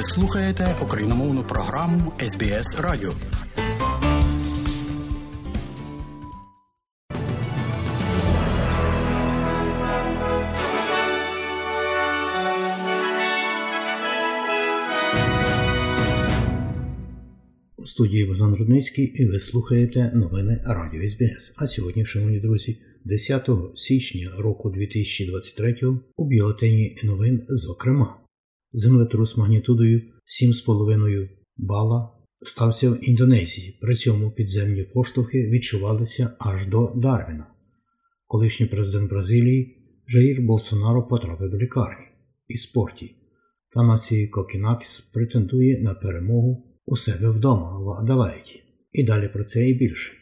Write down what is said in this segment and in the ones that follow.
Ви слухаєте україномовну програму СБС Радіо. У студії Богдан Рудницький і ви слухаєте новини Радіо СБС. А сьогодні, шановні друзі, 10 січня року 2023 у бюлетені новин, зокрема, землетрус магнітудою 7,5 бала стався в Індонезії. При цьому підземні поштовхи відчувалися аж до Дарвіна. Колишній президент Бразилії Жаїр Болсонаро потрапив до лікарні і спорті. Та нації Кокінакіс претендує на перемогу у себе вдома в Адалаїді. І далі про це і більше.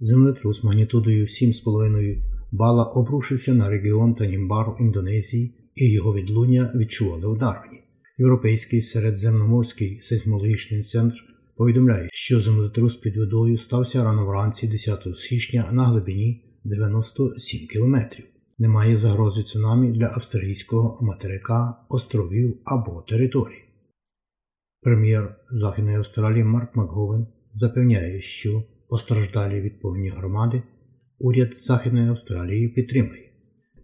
Землетрус магнітудою 7,5 бала обрушився на регіон Танімбару Індонезії, і його відлуння відчували в Дарвіні. Європейський середземноморський сейсмологічний центр повідомляє, що землетрус під водою стався рано вранці 10 січня на глибині 97 кілометрів. Немає загрози цунамі для австралійського материка, островів або територій. Прем'єр Західної Австралії Марк Макговен запевняє, що постраждалі від повені громади уряд Західної Австралії підтримує.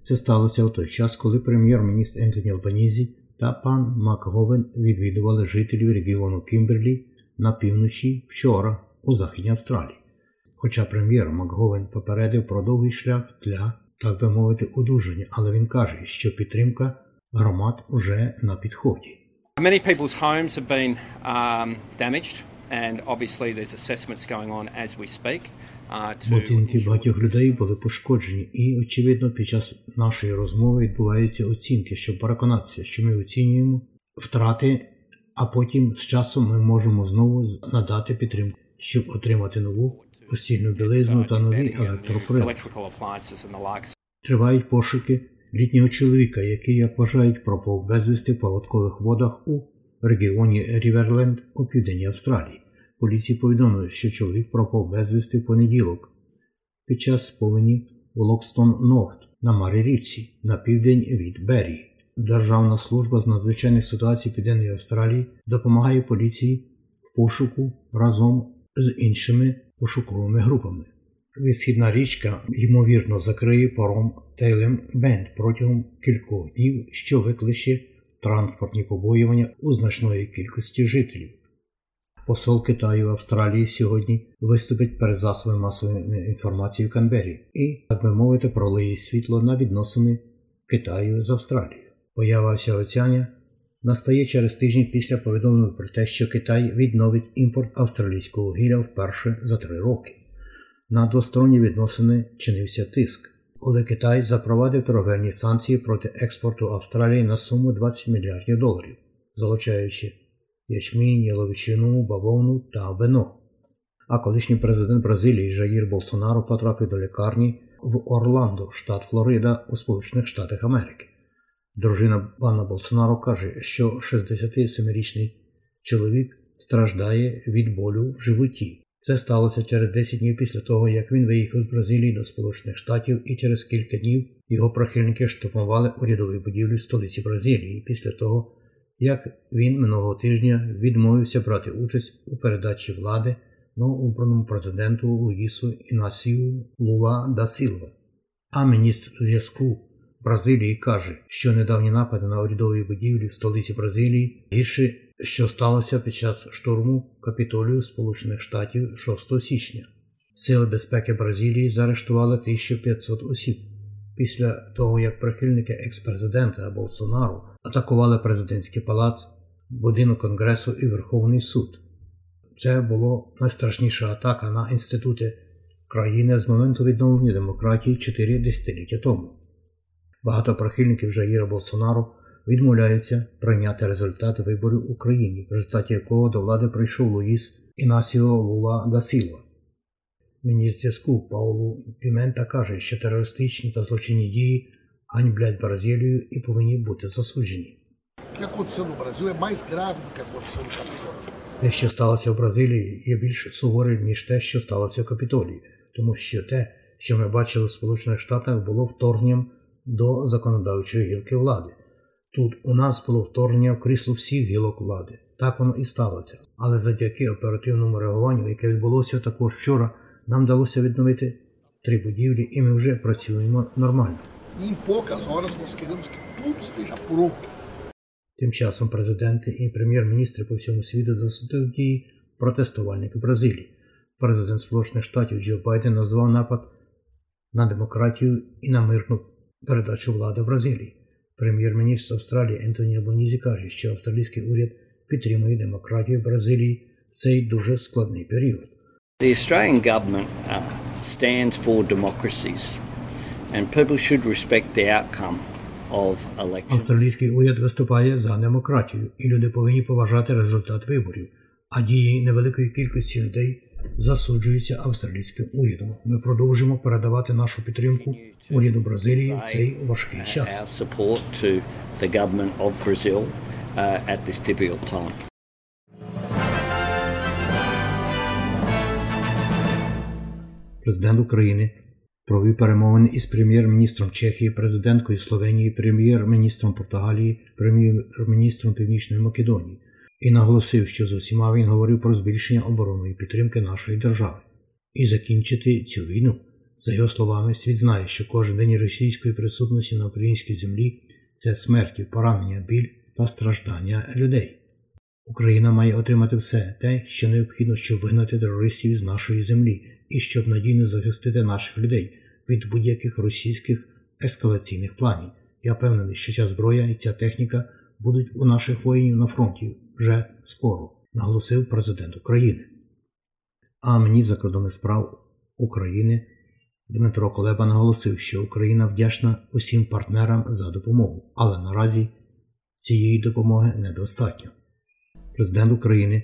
Це сталося в той час, коли прем'єр-міністр Ентоні Албанізі та пан Макговен відвідували жителів регіону Кімберлі на півночі вчора у Західній Австралії. Хоча прем'єр Макговен попередив про довгий шлях для, так би мовити, одужання, але він каже, що підтримка громад уже на підході. Many people's homes have been um, damaged, and obviously there's assessments going on as we speak. Uh, Будинки багатьох людей були пошкоджені, і, очевидно, під час нашої розмови відбуваються оцінки, щоб переконатися, що ми оцінюємо втрати, а потім з часом ми можемо знову надати підтримку, щоб отримати нову постільну білизну та нові електроприлади. Тривають пошуки літнього чоловіка, який, як вважають, пропав безвісти в паводкових водах у регіоні Ріверленд у південній Австралії. Поліції повідомили, що чоловік пропав безвісти в понеділок під час повені в Локстон Норт на Марі річці на південь від Беррі. Державна служба з надзвичайних ситуацій Південної Австралії допомагає поліції в пошуку разом з іншими пошуковими групами. Висхідна річка, ймовірно, закриє паром Тейлем Бенд протягом кількох днів, що викличе транспортні побоювання у значної кількості жителів. Посол Китаю в Австралії сьогодні виступить перед засобами масової інформації в Канбері і, так би мовити, пролиє світло на відносини Китаю з Австралією. Поява осягоцяння настає через тиждень після повідомлення про те, що Китай відновить імпорт австралійського вугілля вперше за три роки. На двосторонні відносини чинився тиск, коли Китай запровадив торговельні санкції проти експорту Австралії на суму 20 мільярдів доларів, залучаючи ячмінь, яловичину, бавовну та вино. А колишній президент Бразилії Жаїр Болсонаро потрапив до лікарні в Орландо, штат Флорида, у Сполучених Штатах Америки. Дружина пана Болсонаро каже, що 67-річний чоловік страждає від болю в животі. Це сталося через 10 днів після того, як він виїхав з Бразилії до Сполучених Штатів, і через кілька днів його прихильники штурмували урядові будівлі в столиці Бразилії після того, як він минулого тижня відмовився брати участь у передачі влади новообраному президенту Луїсу Інасію Лула да Сілва. А міністр зв'язку Бразилії каже, що недавні напади на урядові будівлі в столиці Бразилії гірше, що сталося під час штурму капітолію Сполучених Штатів 6 січня. Сили безпеки Бразилії заарештували 1500 осіб після того, як прихильники екс-президента Болсонару атакували президентський палац, будинок Конгресу і Верховний суд. Це була найстрашніша атака на інститути країни з моменту відновлення демократії 4 десятиліття тому. Багато прихильників Жаїра Болсонару відмовляються прийняти результати виборів в Україні, в результаті якого до влади прийшов Луїс Інасіо Лула да Сілва. Міністр зв'язку Паулу Пімента каже, що терористичні та злочинні дії ганьблять Бразилію і повинні бути засуджені. Те, що сталося в Бразилії, є більш суворим, ніж те, що сталося в Капітолії, тому що те, що ми бачили в Сполучених Штатах, було вторгненням до законодавчої гілки влади. Тут у нас було вторгнення в крісло всіх гілок влади. Так воно і сталося. Але завдяки оперативному реагуванню, яке відбулося також вчора, нам вдалося відновити три будівлі, і ми вже працюємо нормально. Queremos que tudo esteja pronto. Тим часом президенти і прем'єр-міністри по всьому світу засудили дії протестувальників Бразилії. Президент Сполучених Штатів Джо Байден назвав напад на демократію і на мирну передачу влади в Бразилії. Прем'єр-міністр Австралії Ентоні Албанізі каже, що австралійський уряд підтримує демократію в Бразилії в цей дуже складний період. The Australian government uh, stands for democracies, and people should respect the outcome of elections. Австралійський уряд виступає за демократію, і люди повинні поважати результат виборів, а дії невеликої кількості людей засуджуються австралійським урядом. Ми продовжимо передавати нашу підтримку уряду Бразилії в цей важкий час. uh. Президент України провів перемовини із прем'єр-міністром Чехії, президенткою Словенії, прем'єр-міністром Португалії, прем'єр-міністром Північної Македонії і наголосив, що з усіма він говорив про збільшення оборонної підтримки нашої держави і закінчити цю війну. За його словами, світ знає, що кожен день російської присутності на українській землі це смерті, поранення, біль та страждання людей. Україна має отримати все те, що необхідно, щоб вигнати терористів з нашої землі і щоб надійно захистити наших людей від будь-яких російських ескалаційних планів. Я впевнений, що ця зброя і ця техніка будуть у наших воїнів на фронті вже скоро, наголосив президент України. А мені закордонних справ України Дмитро Колеба наголосив, що Україна вдячна усім партнерам за допомогу, але наразі цієї допомоги недостатньо. Президент України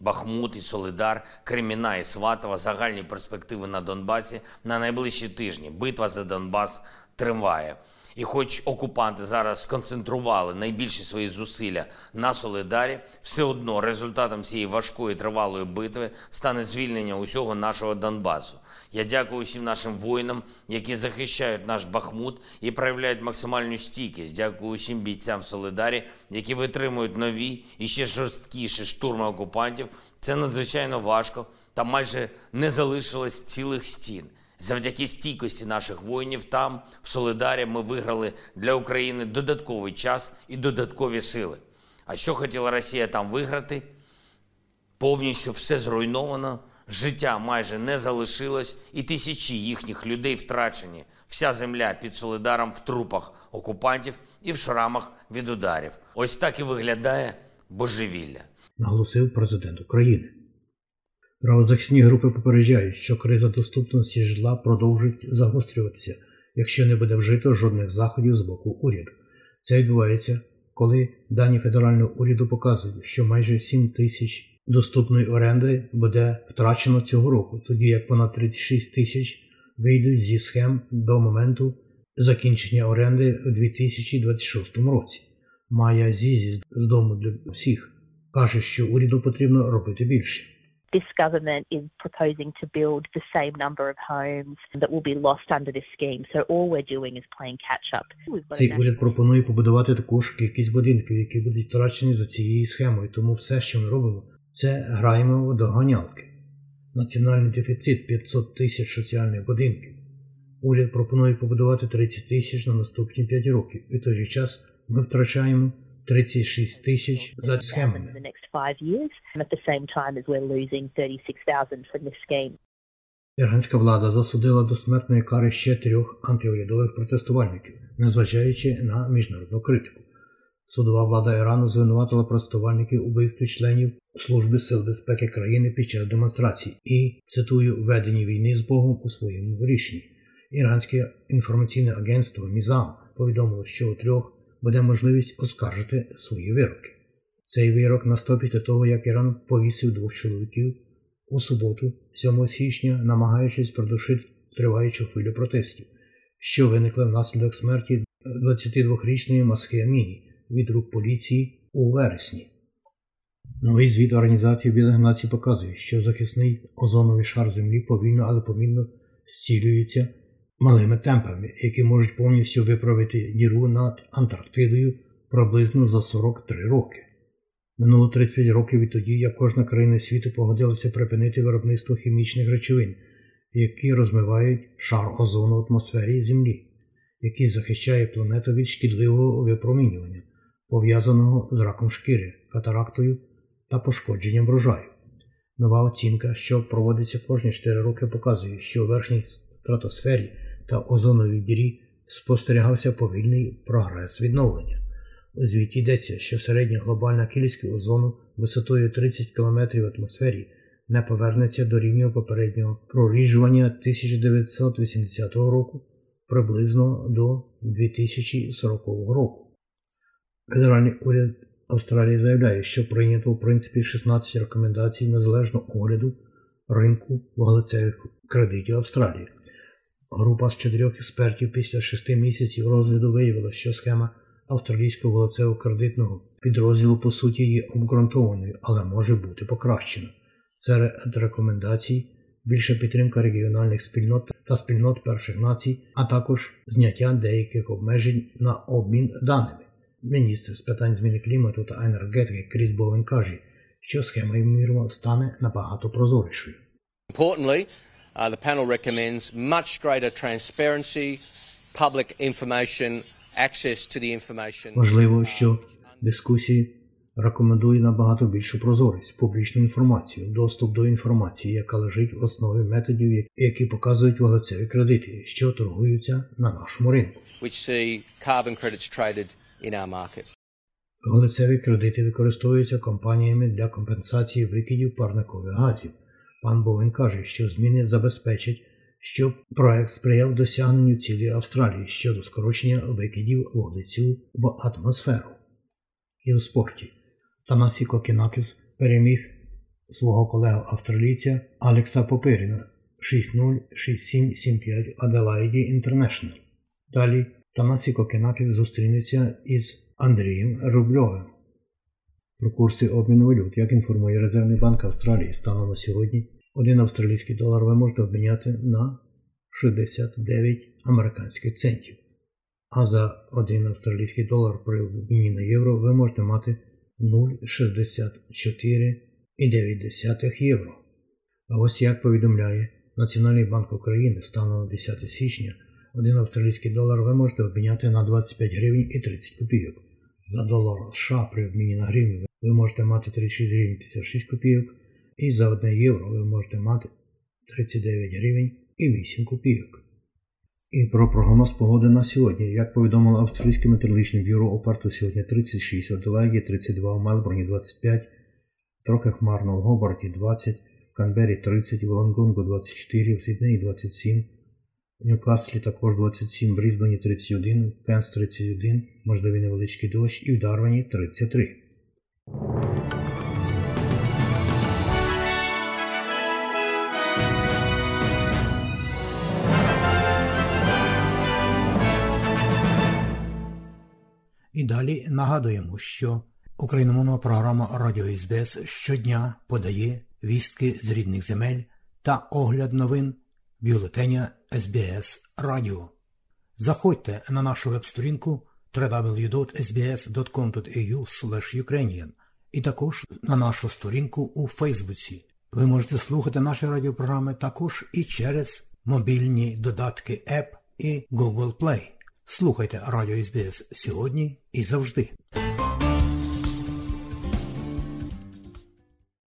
Бахмут і Солидар, Креміна і Сватова, загальні перспективи на Донбасі на найближчі тижні. Битва за Донбас триває. І хоч окупанти зараз сконцентрували найбільші свої зусилля на Солидарі, все одно результатом цієї важкої тривалої битви стане звільнення усього нашого Донбасу. Я дякую усім нашим воїнам, які захищають наш Бахмут і проявляють максимальну стійкість. Дякую усім бійцям Солидарі, які витримують нові і ще жорсткіші штурми окупантів. Це надзвичайно важко. Там майже не залишилось цілих стін. Завдяки стійкості наших воїнів там, в Солидарі, ми виграли для України додатковий час і додаткові сили. А що хотіла Росія там виграти? Повністю все зруйновано, життя майже не залишилось, і тисячі їхніх людей втрачені. Вся земля під Солидаром в трупах окупантів і в шрамах від ударів. Ось так і виглядає божевілля. наголосив президент України. Правозахисні групи попереджають, що криза доступності житла продовжить загострюватися, якщо не буде вжито жодних заходів з боку уряду. Це відбувається, коли дані федерального уряду показують, що майже 7 тисяч доступної оренди буде втрачено цього року, тоді як понад 36 тисяч вийдуть зі схем до моменту закінчення оренди у 2026 році. Майя Зізі з дому для всіх каже, що уряду потрібно робити більше. This government is proposing to build the same number of homes that will be lost under this scheme. So all we're doing is playing catch up. Цей уряд пропонує побудувати також кількість будинків, які будуть втрачені за цією схемою. Тому все, що ми робимо, це граємо в доганялки. Національний дефіцит 500 тисяч соціальних будинків. Уряд пропонує побудувати 30 тисяч на наступні 5 років. І в той же час ми втрачаємо 36 тисяч за схемами. the next five years, and at the same time as we're losing 36,000 from this scheme. Іранська влада засудила до смертної кари ще трьох антиурядових протестувальників, незважаючи на міжнародну критику. Судова влада Ірану звинуватила протестувальників у вбивстві членів Служби сил безпеки країни під час демонстрацій і, цитую, веденні війни з Богом у своєму рішенні. Іранське інформаційне агентство Мізам повідомило, що у трьох буде можливість оскаржити свої вироки. Цей вирок настав після того, як Іран повісив двох чоловіків у суботу, 7 січня, намагаючись придушити триваючу хвилю протестів, що виникли внаслідок смерті 22-річної Масхи Аміні від рук поліції у вересні. Новий звіт Організації Білих Націй показує, що захисний озоновий шар Землі повільно, але помітно зцілюється малими темпами, які можуть повністю виправити діру над Антарктидою приблизно за 43 роки. Минуло 35 років відтоді, як кожна країна світу погодилася припинити виробництво хімічних речовин, які розмивають шар озону в атмосфері Землі, який захищає планету від шкідливого випромінювання, пов'язаного з раком шкіри, катарактою та пошкодженням врожаю. Нова оцінка, що проводиться кожні 4 роки, показує, що у верхній стратосфері та озоновій дірі спостерігався повільний прогрес відновлення. У звіті йдеться, що середня глобальна кількість озону висотою 30 км в атмосфері не повернеться до рівня попереднього проріжування 1980 року приблизно до 2040 року. Федеральний уряд Австралії заявляє, що прийнято в принципі 16 рекомендацій незалежного огляду ринку вуглецевих кредитів Австралії. Група з чотирьох експертів після шести місяців розгляду виявила, що схема австралійського вуглецево-кредитного підрозділу по суті є обґрунтованою, але може бути покращена. Серед рекомендацій більша підтримка регіональних спільнот та спільнот перших націй, а також зняття деяких обмежень на обмін даними. Міністр з питань зміни клімату та енергетики Кріс Бовен каже, що схема ймовірно стане набагато прозорішою. Importantly, uh, the panel recommends much greater transparency, public information, access to the information. Важливо, що дискусії рекомендує набагато більшу прозорість, публічну інформацію, доступ до інформації, яка лежить в основі методів, які показують вуглецеві кредити, що торгуються на нашому ринку. which see carbon credits traded in our market. Вуглецеві кредити використовуються компаніями для компенсації викидів парникових газів. Пан Бовен каже, що зміни забезпечать, щоб проект сприяв досягненню цілі Австралії щодо скорочення викидів вуглецю в атмосферу. І у спорті. Танасі Кокінакіс переміг свого колегу австралійця Алекса Попиріна 6-0, 6-7, 7-5 Аделаїді Інтернешнл. Далі Танасі Кокінакіс зустрінеться із Андрієм Рубльовим. Про курси обміну валют, як інформує Резервний банк Австралії, станом на сьогодні один австралійський долар ви можете обміняти на 69 американських центів. А за один австралійський долар при обміні на євро ви можете мати 0,64,9 євро. А ось як повідомляє Національний банк України станом на 10 січня, один австралійський долар ви можете обміняти на 25 гривень і 30 копійок. За долар США при обміні на гривню ви можете мати 36 гривень 56 копійок, і за 1 євро ви можете мати 39 гривень і 8 копійок. І про прогноз погоди на сьогодні. Як повідомило Австралійське метеорологічне бюро, у Перту сьогодні 36, в Аделаїді 32, в Мелбурні 25, трохи хмарно в Гобарті 20, в Канбері 30, в Лонгонгу 24, в Сіднеї 27, в Ньюкаслі також 27, в Брізбені 31, в Кенс 31, можливий невеличкий дощ і в Дарвані 33. І далі нагадуємо, що україномовна програма Радіо СБС щодня подає вістки з рідних земель та огляд новин бюлетеня СБС Радіо. Заходьте на нашу веб-сторінку www.sbs.com.au Ukrainian і також на нашу сторінку у Фейсбуці. Ви можете слухати наші радіопрограми також і через мобільні додатки App і Google Play. Слухайте Радіо СБС сьогодні і завжди.